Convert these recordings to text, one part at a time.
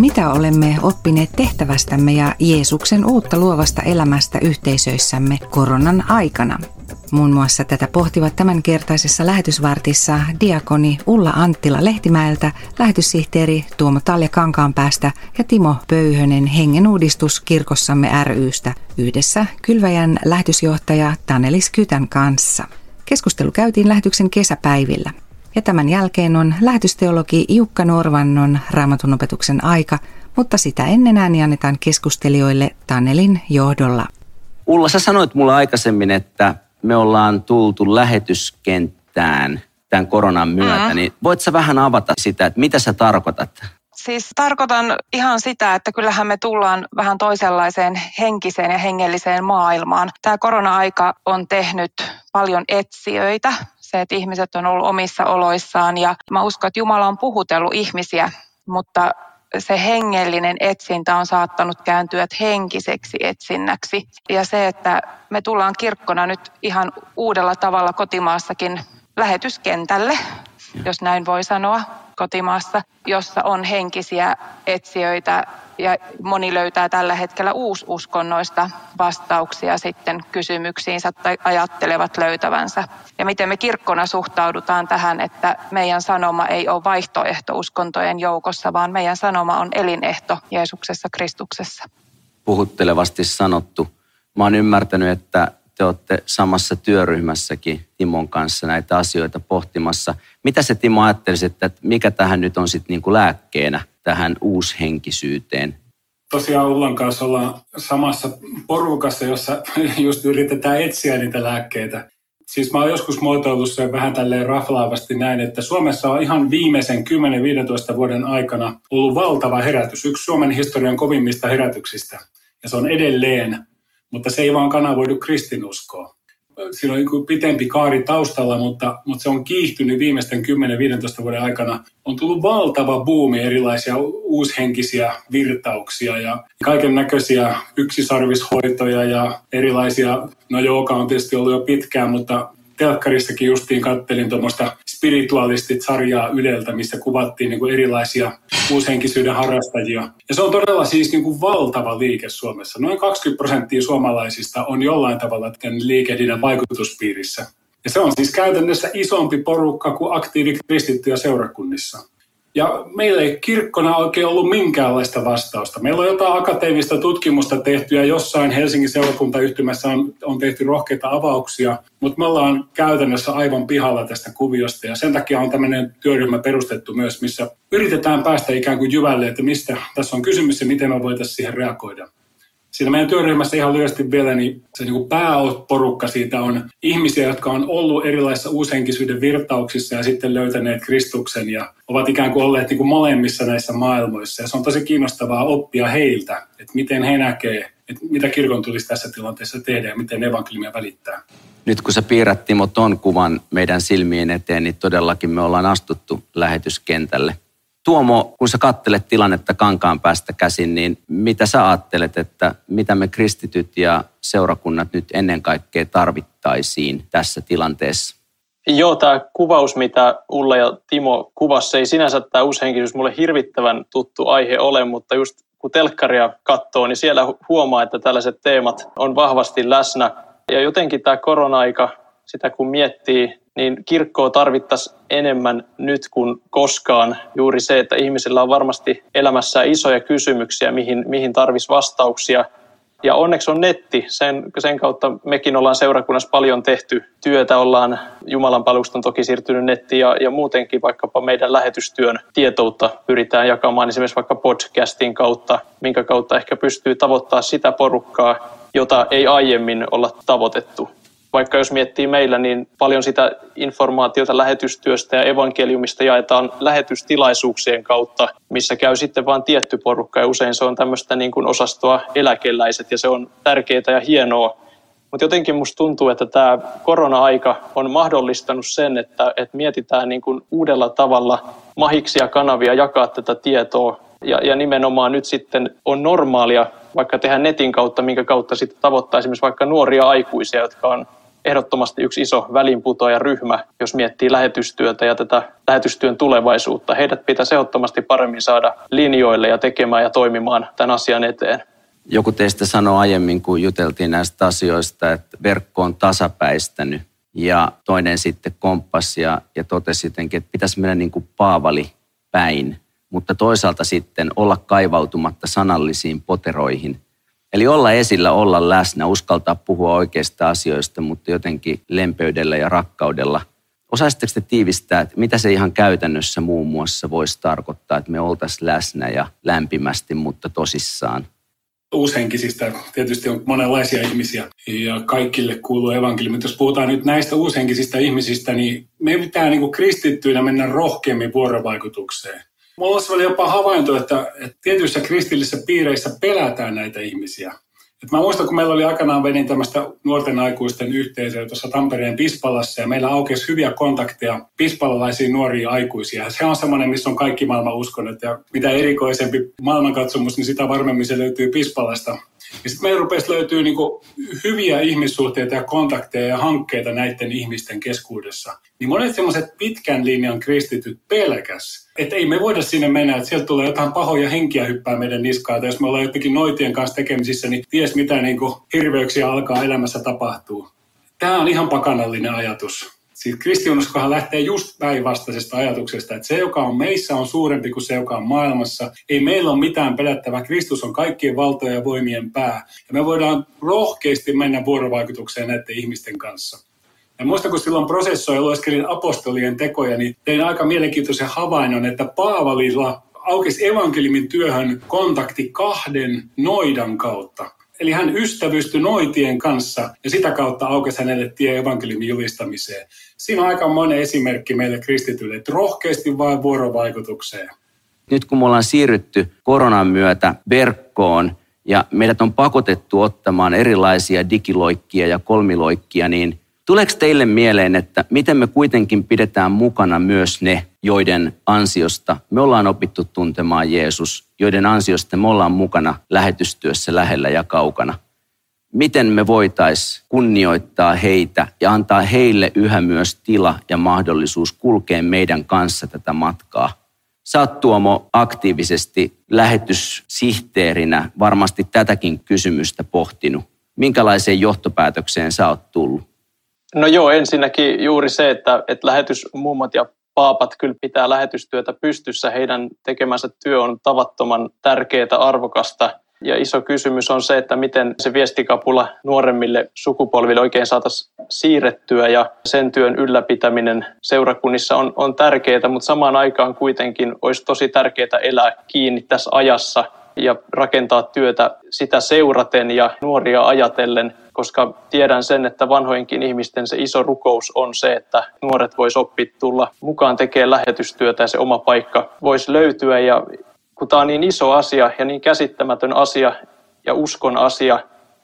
Mitä olemme oppineet tehtävästämme ja Jeesuksen uutta luovasta elämästä yhteisöissämme koronan aikana? Muun muassa tätä pohtivat tämänkertaisessa lähetysvartissa diakoni Ulla Anttila Lehtimäeltä, lähetyssihteeri Tuomo Talja Kankaanpäästä ja Timo Pöyhönen Hengenuudistus kirkossamme rystä yhdessä Kylväjän lähetysjohtaja Tanelis Kytän kanssa. Keskustelu käytiin lähetyksen kesäpäivillä. Ja tämän jälkeen on lähetysteologi Jukka Norvannon raamatun opetuksen aika, mutta sitä ennen ääni annetaan keskustelijoille Tanelin johdolla. Ulla, sä sanoit mulle aikaisemmin, että me ollaan tultu lähetyskenttään tämän koronan myötä, mm. niin voit sä vähän avata sitä, että mitä sä tarkoitat? Siis tarkoitan ihan sitä, että kyllähän me tullaan vähän toisenlaiseen henkiseen ja hengelliseen maailmaan. Tämä korona-aika on tehnyt paljon etsijöitä, se, että ihmiset on ollut omissa oloissaan ja mä uskon, että Jumala on puhutellut ihmisiä, mutta se hengellinen etsintä on saattanut kääntyä henkiseksi etsinnäksi. Ja se, että me tullaan kirkkona nyt ihan uudella tavalla kotimaassakin lähetyskentälle, jos näin voi sanoa, kotimaassa, jossa on henkisiä etsijöitä ja moni löytää tällä hetkellä uususkonnoista vastauksia sitten kysymyksiinsä tai ajattelevat löytävänsä. Ja miten me kirkkona suhtaudutaan tähän, että meidän sanoma ei ole vaihtoehto uskontojen joukossa, vaan meidän sanoma on elinehto Jeesuksessa Kristuksessa. Puhuttelevasti sanottu. Mä oon ymmärtänyt, että te olette samassa työryhmässäkin Timon kanssa näitä asioita pohtimassa. Mitä se Timo ajattelisi, että mikä tähän nyt on sitten niin kuin lääkkeenä tähän uushenkisyyteen? Tosiaan Ullan kanssa ollaan samassa porukassa, jossa just yritetään etsiä niitä lääkkeitä. Siis mä oon joskus muotoillut sen vähän tälleen raflaavasti näin, että Suomessa on ihan viimeisen 10-15 vuoden aikana ollut valtava herätys. Yksi Suomen historian kovimmista herätyksistä. Ja se on edelleen mutta se ei vaan kanavoidu kristinuskoon. Siinä on niin pitempi kaari taustalla, mutta, mutta se on kiihtynyt viimeisten 10-15 vuoden aikana. On tullut valtava buumi erilaisia uushenkisiä virtauksia ja kaiken näköisiä yksisarvishoitoja ja erilaisia, no jooga on tietysti ollut jo pitkään, mutta telkkarissakin justiin kattelin tuommoista spiritualistit-sarjaa Yleltä, missä kuvattiin niin kuin erilaisia uushenkisyyden harrastajia. Ja se on todella siis niin kuin valtava liike Suomessa. Noin 20 prosenttia suomalaisista on jollain tavalla tämän liikehdinnän vaikutuspiirissä. Ja se on siis käytännössä isompi porukka kuin aktiivikristittyjä seurakunnissa. Ja meillä ei kirkkona oikein ollut minkäänlaista vastausta. Meillä on jotain akateemista tutkimusta tehty ja jossain Helsingin seurakuntayhtymässä on, on tehty rohkeita avauksia, mutta me ollaan käytännössä aivan pihalla tästä kuviosta ja sen takia on tämmöinen työryhmä perustettu myös, missä yritetään päästä ikään kuin jyvälle, että mistä tässä on kysymys ja miten me voitaisiin siihen reagoida siinä meidän työryhmässä ihan lyhyesti vielä, niin se niin pääporukka siitä on ihmisiä, jotka on ollut erilaisissa uushenkisyyden virtauksissa ja sitten löytäneet Kristuksen ja ovat ikään kuin olleet niin kuin molemmissa näissä maailmoissa. Ja se on tosi kiinnostavaa oppia heiltä, että miten he näkee, että mitä kirkon tulisi tässä tilanteessa tehdä ja miten evankeliumia välittää. Nyt kun sä piirrät Timo ton kuvan meidän silmien eteen, niin todellakin me ollaan astuttu lähetyskentälle – Tuomo, kun sä kattelet tilannetta kankaan päästä käsin, niin mitä sä ajattelet, että mitä me kristityt ja seurakunnat nyt ennen kaikkea tarvittaisiin tässä tilanteessa? Joo, tämä kuvaus, mitä Ulla ja Timo kuvassa, ei sinänsä tämä uushenkisyys mulle hirvittävän tuttu aihe ole, mutta just kun telkkaria katsoo, niin siellä huomaa, että tällaiset teemat on vahvasti läsnä. Ja jotenkin tämä korona-aika, sitä kun miettii, niin kirkkoa tarvittaisiin enemmän nyt kuin koskaan. Juuri se, että ihmisillä on varmasti elämässä isoja kysymyksiä, mihin, mihin tarvisi vastauksia. Ja onneksi on netti. Sen, sen kautta mekin ollaan seurakunnassa paljon tehty työtä. Ollaan Jumalan paluston toki siirtynyt nettiin ja, ja muutenkin vaikkapa meidän lähetystyön tietoutta pyritään jakamaan esimerkiksi vaikka podcastin kautta, minkä kautta ehkä pystyy tavoittaa sitä porukkaa, jota ei aiemmin olla tavoitettu vaikka jos miettii meillä, niin paljon sitä informaatiota lähetystyöstä ja evankeliumista jaetaan lähetystilaisuuksien kautta, missä käy sitten vain tietty porukka ja usein se on tämmöistä niin kuin osastoa eläkeläiset ja se on tärkeää ja hienoa. Mutta jotenkin musta tuntuu, että tämä korona-aika on mahdollistanut sen, että, että mietitään niin kuin uudella tavalla mahiksia kanavia jakaa tätä tietoa ja, ja nimenomaan nyt sitten on normaalia vaikka tehdä netin kautta, minkä kautta sitten tavoittaa esimerkiksi vaikka nuoria aikuisia, jotka on ehdottomasti yksi iso ryhmä, jos miettii lähetystyötä ja tätä lähetystyön tulevaisuutta. Heidät pitäisi ehdottomasti paremmin saada linjoille ja tekemään ja toimimaan tämän asian eteen. Joku teistä sanoi aiemmin, kun juteltiin näistä asioista, että verkko on tasapäistänyt ja toinen sitten komppasi ja, ja totesi jotenkin, että pitäisi mennä niin kuin Paavali päin, mutta toisaalta sitten olla kaivautumatta sanallisiin poteroihin. Eli olla esillä, olla läsnä, uskaltaa puhua oikeista asioista, mutta jotenkin lempeydellä ja rakkaudella. Osaisitteko te tiivistää, että mitä se ihan käytännössä muun muassa voisi tarkoittaa, että me oltaisiin läsnä ja lämpimästi, mutta tosissaan? uushenkisistä tietysti on monenlaisia ihmisia ja kaikille kuuluu evankeliumi. Jos puhutaan nyt näistä uushenkisistä ihmisistä, niin me pitää niin kuin kristittyinä mennä rohkeammin vuorovaikutukseen. Mulla oli jopa havainto, että, että tietyissä kristillisissä piireissä pelätään näitä ihmisiä. Et mä muistan, kun meillä oli aikanaan vedin tämmöistä nuorten aikuisten yhteisöä tuossa Tampereen Pispalassa ja meillä aukesi hyviä kontakteja pispalalaisiin nuoriin aikuisia. Se on semmoinen, missä on kaikki maailman uskonnot ja mitä erikoisempi maailmankatsomus, niin sitä varmemmin se löytyy Pispalasta. Ja sitten meillä rupesi löytyä niinku hyviä ihmissuhteita ja kontakteja ja hankkeita näiden ihmisten keskuudessa. Niin monet semmoiset pitkän linjan kristityt pelkäs, että ei me voida sinne mennä, että sieltä tulee jotain pahoja henkiä hyppää meidän niskaan. Tai jos me ollaan jotenkin noitien kanssa tekemisissä, niin ties mitä niinku hirveyksiä alkaa elämässä tapahtuu. Tämä on ihan pakanallinen ajatus. Siis kristinuskohan lähtee just päinvastaisesta ajatuksesta, että se, joka on meissä, on suurempi kuin se, joka on maailmassa. Ei meillä ole mitään pelättävää. Kristus on kaikkien valtojen ja voimien pää. Ja me voidaan rohkeasti mennä vuorovaikutukseen näiden ihmisten kanssa. Ja muista, kun silloin prosessoin lueskelin apostolien tekoja, niin tein aika mielenkiintoisen havainnon, että Paavalilla aukesi evankeliumin työhön kontakti kahden noidan kautta. Eli hän ystävystyi noitien kanssa ja sitä kautta aukesi hänelle tie evankeliumin julistamiseen. Siinä on aika monen esimerkki meille kristityille, että rohkeasti vain vuorovaikutukseen. Nyt kun me ollaan siirrytty koronan myötä verkkoon ja meidät on pakotettu ottamaan erilaisia digiloikkia ja kolmiloikkia, niin tuleeko teille mieleen, että miten me kuitenkin pidetään mukana myös ne, joiden ansiosta me ollaan opittu tuntemaan Jeesus, joiden ansiosta me ollaan mukana lähetystyössä lähellä ja kaukana? miten me voitaisiin kunnioittaa heitä ja antaa heille yhä myös tila ja mahdollisuus kulkea meidän kanssa tätä matkaa. Sä Tuomo aktiivisesti lähetyssihteerinä varmasti tätäkin kysymystä pohtinut. Minkälaiseen johtopäätökseen sä oot tullut? No joo, ensinnäkin juuri se, että, että lähetysmummot ja paapat kyllä pitää lähetystyötä pystyssä. Heidän tekemänsä työ on tavattoman tärkeää, arvokasta – ja iso kysymys on se, että miten se viestikapula nuoremmille sukupolville oikein saataisiin siirrettyä ja sen työn ylläpitäminen seurakunnissa on, on tärkeää, mutta samaan aikaan kuitenkin olisi tosi tärkeää elää kiinni tässä ajassa ja rakentaa työtä sitä seuraten ja nuoria ajatellen, koska tiedän sen, että vanhojenkin ihmisten se iso rukous on se, että nuoret vois oppia tulla mukaan tekemään lähetystyötä ja se oma paikka voisi löytyä. Ja kun tämä on niin iso asia ja niin käsittämätön asia ja uskon asia,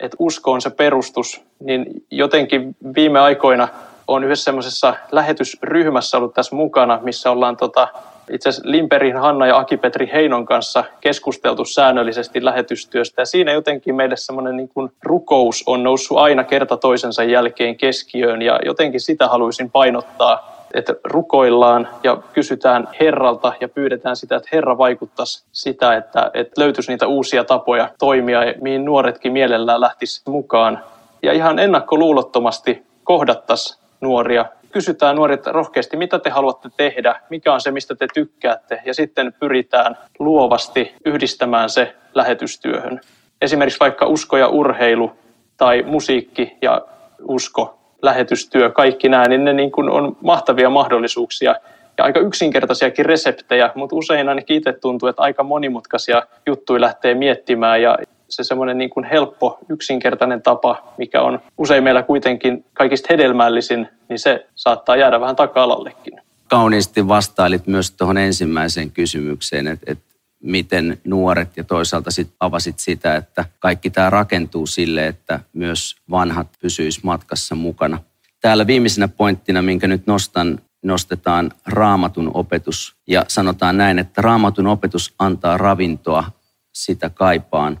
että usko on se perustus, niin jotenkin viime aikoina on yhdessä semmoisessa lähetysryhmässä ollut tässä mukana, missä ollaan tota, itse asiassa Limperin Hanna ja Akipetri Heinon kanssa keskusteltu säännöllisesti lähetystyöstä. Ja siinä jotenkin meille semmoinen niin rukous on noussut aina kerta toisensa jälkeen keskiöön ja jotenkin sitä haluaisin painottaa että rukoillaan ja kysytään Herralta ja pyydetään sitä, että Herra vaikuttaisi sitä, että, että löytyisi niitä uusia tapoja toimia, mihin nuoretkin mielellään lähtisi mukaan. Ja ihan ennakkoluulottomasti kohdattaisi nuoria. Kysytään nuoret rohkeasti, mitä te haluatte tehdä, mikä on se, mistä te tykkäätte, ja sitten pyritään luovasti yhdistämään se lähetystyöhön. Esimerkiksi vaikka usko ja urheilu tai musiikki ja usko lähetystyö, kaikki nämä, niin ne niin kuin on mahtavia mahdollisuuksia ja aika yksinkertaisiakin reseptejä, mutta usein ainakin itse tuntuu, että aika monimutkaisia juttuja lähtee miettimään ja se semmoinen niin kuin helppo, yksinkertainen tapa, mikä on usein meillä kuitenkin kaikista hedelmällisin, niin se saattaa jäädä vähän taka-alallekin. Kauniisti vastailit myös tuohon ensimmäiseen kysymykseen, että, että miten nuoret ja toisaalta sit avasit sitä, että kaikki tämä rakentuu sille, että myös vanhat pysyis matkassa mukana. Täällä viimeisenä pointtina, minkä nyt nostan, nostetaan raamatun opetus ja sanotaan näin, että raamatun opetus antaa ravintoa, sitä kaipaan.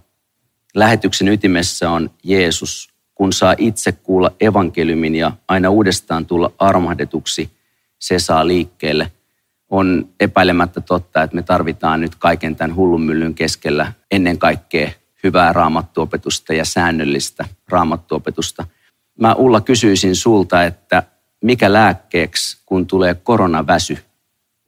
Lähetyksen ytimessä on Jeesus, kun saa itse kuulla evankeliumin ja aina uudestaan tulla armahdetuksi, se saa liikkeelle. On epäilemättä totta, että me tarvitaan nyt kaiken tämän hullunmyllyn keskellä ennen kaikkea hyvää raamattuopetusta ja säännöllistä raamattuopetusta. Mä Ulla kysyisin sulta, että mikä lääkkeeksi, kun tulee koronaväsy?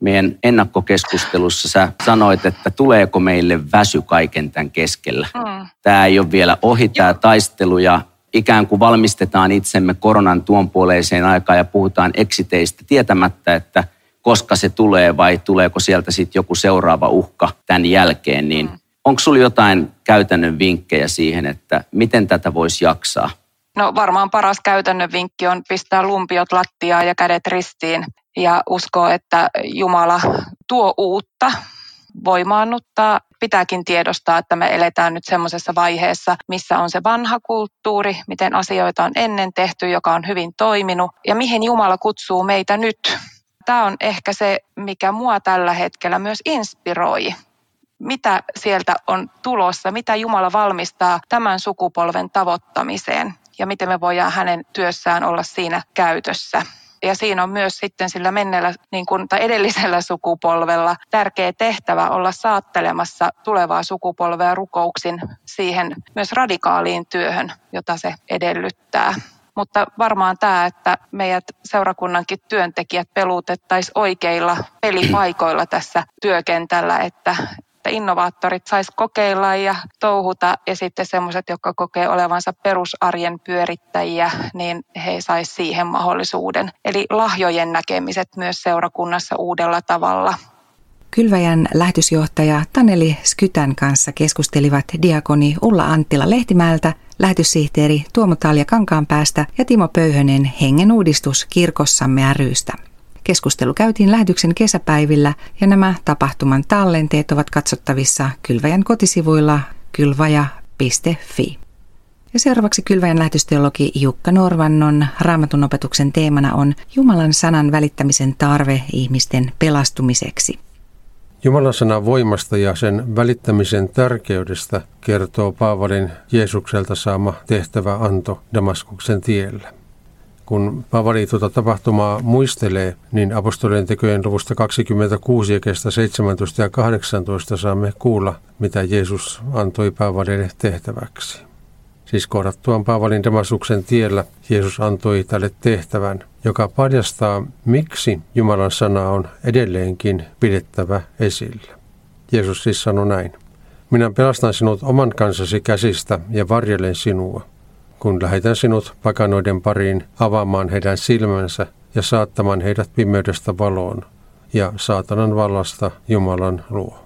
Meidän ennakkokeskustelussa sä sanoit, että tuleeko meille väsy kaiken tämän keskellä. Mm. Tämä ei ole vielä ohi tämä taistelu ja ikään kuin valmistetaan itsemme koronan tuon puoleiseen aikaan ja puhutaan eksiteistä tietämättä, että koska se tulee vai tuleeko sieltä sitten joku seuraava uhka tämän jälkeen, niin mm. onko sulla jotain käytännön vinkkejä siihen, että miten tätä voisi jaksaa? No varmaan paras käytännön vinkki on pistää lumpiot lattiaan ja kädet ristiin ja uskoo, että Jumala tuo uutta, voimaannuttaa. Pitääkin tiedostaa, että me eletään nyt semmoisessa vaiheessa, missä on se vanha kulttuuri, miten asioita on ennen tehty, joka on hyvin toiminut ja mihin Jumala kutsuu meitä nyt. Tämä on ehkä se, mikä mua tällä hetkellä myös inspiroi mitä sieltä on tulossa, mitä Jumala valmistaa tämän sukupolven tavoittamiseen ja miten me voidaan hänen työssään olla siinä käytössä. Ja siinä on myös sitten sillä menneellä niin kuin, tai edellisellä sukupolvella tärkeä tehtävä olla saattelemassa tulevaa sukupolvea rukouksin siihen myös radikaaliin työhön, jota se edellyttää. Mutta varmaan tämä, että meidät seurakunnankin työntekijät pelutettaisiin oikeilla pelipaikoilla tässä työkentällä, että, että innovaattorit sais kokeilla ja touhuta ja sitten semmoiset, jotka kokee olevansa perusarjen pyörittäjiä, niin he sais siihen mahdollisuuden. Eli lahjojen näkemiset myös seurakunnassa uudella tavalla. Kylväjän lähetysjohtaja Taneli Skytän kanssa keskustelivat diakoni Ulla Anttila Lehtimäeltä, lähetyssihteeri Tuomo Talja Kankaanpäästä ja Timo Pöyhönen Hengen uudistus kirkossamme rystä. Keskustelu käytiin lähetyksen kesäpäivillä ja nämä tapahtuman tallenteet ovat katsottavissa Kylväjän kotisivuilla kylvaja.fi. Ja seuraavaksi Kylväjän lähetysteologi Jukka Norvannon raamatun opetuksen teemana on Jumalan sanan välittämisen tarve ihmisten pelastumiseksi. Jumalan sanan voimasta ja sen välittämisen tärkeydestä kertoo Paavalin Jeesukselta saama tehtävä anto Damaskuksen tiellä kun Paavali tuota tapahtumaa muistelee, niin apostolien tekojen luvusta 26 ja kestä 17 ja 18 saamme kuulla, mitä Jeesus antoi Paavalille tehtäväksi. Siis kohdattuaan Paavalin Damasuksen tiellä Jeesus antoi tälle tehtävän, joka paljastaa, miksi Jumalan sana on edelleenkin pidettävä esillä. Jeesus siis sanoi näin. Minä pelastan sinut oman kansasi käsistä ja varjelen sinua kun lähetän sinut pakanoiden pariin avaamaan heidän silmänsä ja saattamaan heidät pimeydestä valoon ja saatanan vallasta Jumalan luo.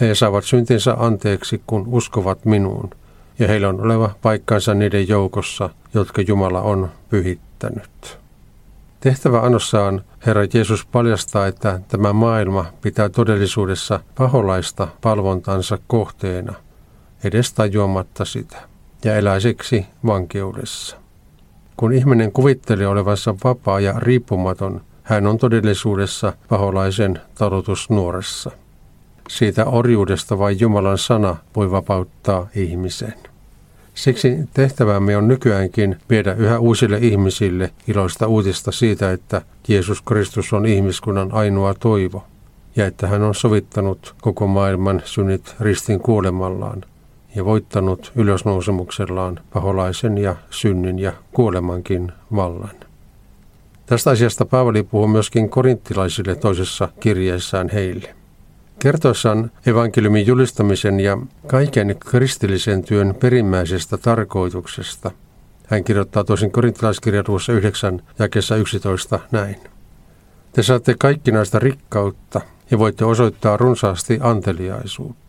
He saavat syntinsä anteeksi, kun uskovat minuun, ja heillä on oleva paikkansa niiden joukossa, jotka Jumala on pyhittänyt. Tehtävä annossaan Herra Jeesus paljastaa, että tämä maailma pitää todellisuudessa paholaista palvontansa kohteena, edes tajuamatta sitä ja elää siksi vankeudessa. Kun ihminen kuvittelee olevansa vapaa ja riippumaton, hän on todellisuudessa paholaisen talutusnuoressa. Siitä orjuudesta vain Jumalan sana voi vapauttaa ihmisen. Siksi tehtävämme on nykyäänkin viedä yhä uusille ihmisille iloista uutista siitä, että Jeesus Kristus on ihmiskunnan ainoa toivo ja että hän on sovittanut koko maailman synnit ristin kuolemallaan – ja voittanut ylösnousemuksellaan paholaisen ja synnin ja kuolemankin vallan. Tästä asiasta Paavali puhuu myöskin korinttilaisille toisessa kirjeessään heille. Kertoessaan evankeliumin julistamisen ja kaiken kristillisen työn perimmäisestä tarkoituksesta, hän kirjoittaa toisin korinttilaiskirjan 9 ja kesä 11 näin. Te saatte kaikkinaista rikkautta ja voitte osoittaa runsaasti anteliaisuutta.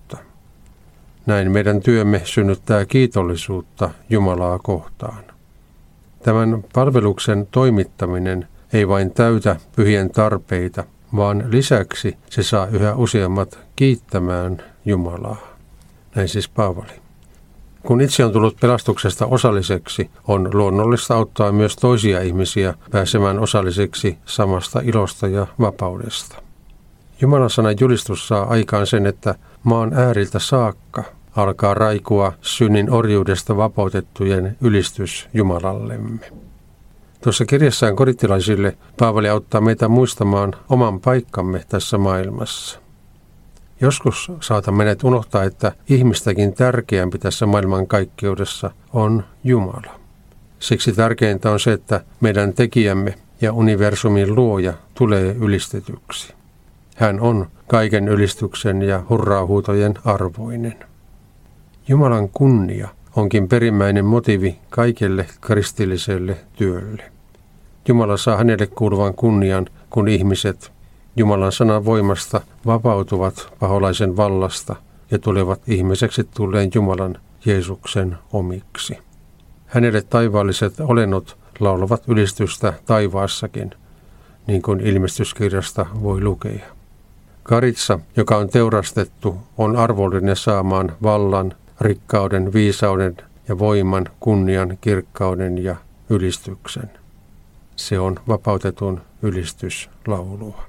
Näin meidän työmme synnyttää kiitollisuutta Jumalaa kohtaan. Tämän palveluksen toimittaminen ei vain täytä pyhien tarpeita, vaan lisäksi se saa yhä useammat kiittämään Jumalaa. Näin siis Paavali. Kun itse on tullut pelastuksesta osalliseksi, on luonnollista auttaa myös toisia ihmisiä pääsemään osalliseksi samasta ilosta ja vapaudesta. Jumalan sanan julistus saa aikaan sen, että maan ääriltä saakka alkaa raikua synnin orjuudesta vapautettujen ylistys Jumalallemme. Tuossa kirjassaan korittilaisille Paavali auttaa meitä muistamaan oman paikkamme tässä maailmassa. Joskus saatamme menet unohtaa, että ihmistäkin tärkeämpi tässä maailman kaikkeudessa on Jumala. Siksi tärkeintä on se, että meidän tekijämme ja universumin luoja tulee ylistetyksi. Hän on kaiken ylistyksen ja hurraahuutojen arvoinen. Jumalan kunnia onkin perimmäinen motiivi kaikelle kristilliselle työlle. Jumala saa hänelle kuuluvan kunnian, kun ihmiset Jumalan sanan voimasta vapautuvat paholaisen vallasta ja tulevat ihmiseksi tulleen Jumalan Jeesuksen omiksi. Hänelle taivaalliset olennot laulavat ylistystä taivaassakin, niin kuin ilmestyskirjasta voi lukea. Karitsa, joka on teurastettu, on arvollinen saamaan vallan, rikkauden, viisauden ja voiman, kunnian, kirkkauden ja ylistyksen. Se on vapautetun ylistyslaulua.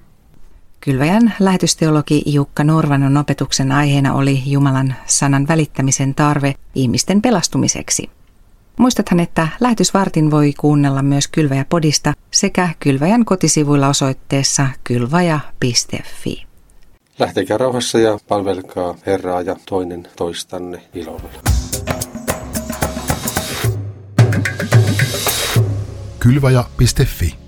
Kylväjän lähetysteologi Jukka Norvanon opetuksen aiheena oli Jumalan sanan välittämisen tarve ihmisten pelastumiseksi. Muistathan, että lähetysvartin voi kuunnella myös Kylväjä-podista sekä Kylväjän kotisivuilla osoitteessa kylvaja.fi. Lähtekää rauhassa ja palvelkaa Herraa ja toinen toistanne ilolla. Kylvaja.fi